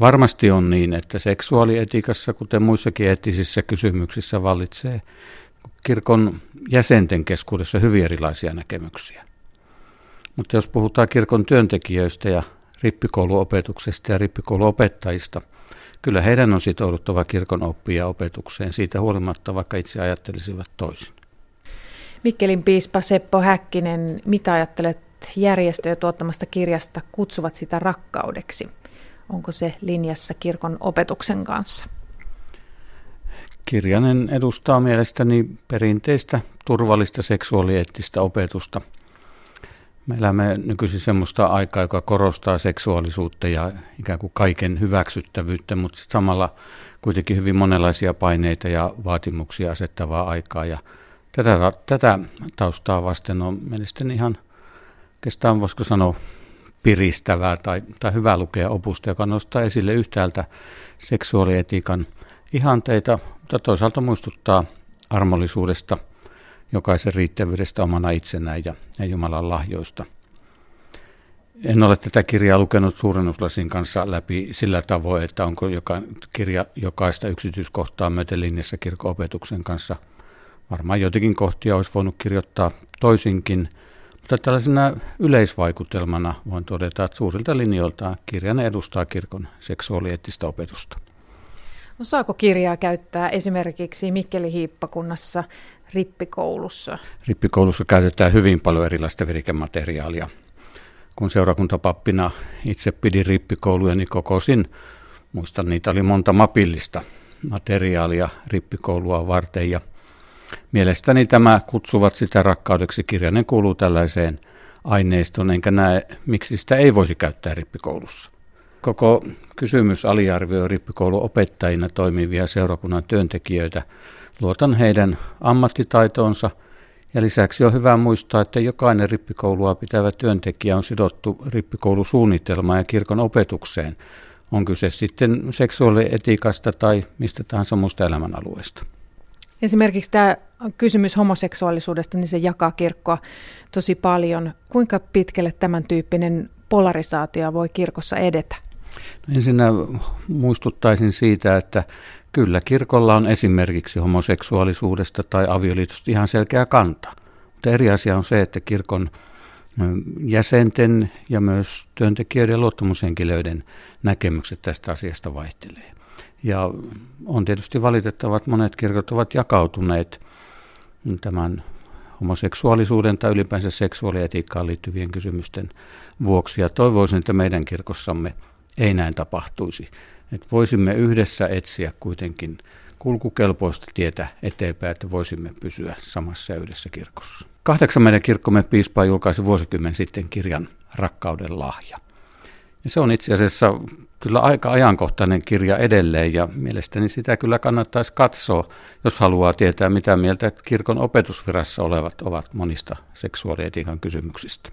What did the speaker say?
Varmasti on niin, että seksuaalietiikassa, kuten muissakin eettisissä kysymyksissä, vallitsee kirkon jäsenten keskuudessa hyvin erilaisia näkemyksiä. Mutta jos puhutaan kirkon työntekijöistä ja rippikouluopetuksesta ja rippikouluopettajista, kyllä heidän on sitouduttava kirkon oppia opetukseen siitä huolimatta, vaikka itse ajattelisivat toisin. Mikkelin piispa Seppo Häkkinen, mitä ajattelet järjestöjä tuottamasta kirjasta Kutsuvat sitä rakkaudeksi? Onko se linjassa kirkon opetuksen kanssa? Kirjanen edustaa mielestäni perinteistä turvallista seksuaalieettistä opetusta. Me elämme nykyisin semmoista aikaa, joka korostaa seksuaalisuutta ja ikään kuin kaiken hyväksyttävyyttä, mutta samalla kuitenkin hyvin monenlaisia paineita ja vaatimuksia asettavaa aikaa. Ja tätä, tätä taustaa vasten on mielestäni ihan oikeastaan voisiko sanoa piristävää tai, tai hyvä lukea opusta, joka nostaa esille yhtäältä seksuaalietiikan ihanteita, mutta toisaalta muistuttaa armollisuudesta, jokaisen riittävyydestä omana itsenään ja, ja Jumalan lahjoista. En ole tätä kirjaa lukenut suurennuslasin kanssa läpi sillä tavoin, että onko joka, kirja jokaista yksityiskohtaa myöten linjassa kirkoopetuksen kanssa. Varmaan joitakin kohtia olisi voinut kirjoittaa toisinkin – mutta tällaisena yleisvaikutelmana voin todeta, että suurilta linjoiltaan kirjan edustaa kirkon seksuaalieettistä opetusta. No, saako kirjaa käyttää esimerkiksi Mikkeli Hiippakunnassa rippikoulussa? Rippikoulussa käytetään hyvin paljon erilaista virikemateriaalia. Kun seurakuntapappina itse pidin rippikouluja, niin kokosin, muistan niitä oli monta mapillista materiaalia rippikoulua varten ja – Mielestäni tämä kutsuvat sitä rakkaudeksi kirjainen kuuluu tällaiseen aineistoon, enkä näe, miksi sitä ei voisi käyttää rippikoulussa. Koko kysymys aliarvioi rippikouluopettajina toimivia seurakunnan työntekijöitä. Luotan heidän ammattitaitoonsa ja lisäksi on hyvä muistaa, että jokainen rippikoulua pitävä työntekijä on sidottu rippikoulusuunnitelmaan ja kirkon opetukseen. On kyse sitten seksuaalietiikasta tai mistä tahansa muusta elämänalueesta. Esimerkiksi tämä kysymys homoseksuaalisuudesta, niin se jakaa kirkkoa tosi paljon. Kuinka pitkälle tämän tyyppinen polarisaatio voi kirkossa edetä? No ensinnä muistuttaisin siitä, että kyllä kirkolla on esimerkiksi homoseksuaalisuudesta tai avioliitosta ihan selkeä kanta. Mutta eri asia on se, että kirkon jäsenten ja myös työntekijöiden ja luottamushenkilöiden näkemykset tästä asiasta vaihtelee. Ja on tietysti valitettava, että monet kirkot ovat jakautuneet tämän homoseksuaalisuuden tai ylipäänsä seksuaalietiikkaan liittyvien kysymysten vuoksi. Ja toivoisin, että meidän kirkossamme ei näin tapahtuisi. Että voisimme yhdessä etsiä kuitenkin kulkukelpoista tietä eteenpäin, että voisimme pysyä samassa yhdessä kirkossa. Kahdeksan meidän kirkkomme piispaa julkaisi vuosikymmen sitten kirjan Rakkauden lahja. Ja se on itse asiassa kyllä aika ajankohtainen kirja edelleen ja mielestäni sitä kyllä kannattaisi katsoa, jos haluaa tietää, mitä mieltä kirkon opetusvirassa olevat ovat monista seksuaalietiikan kysymyksistä.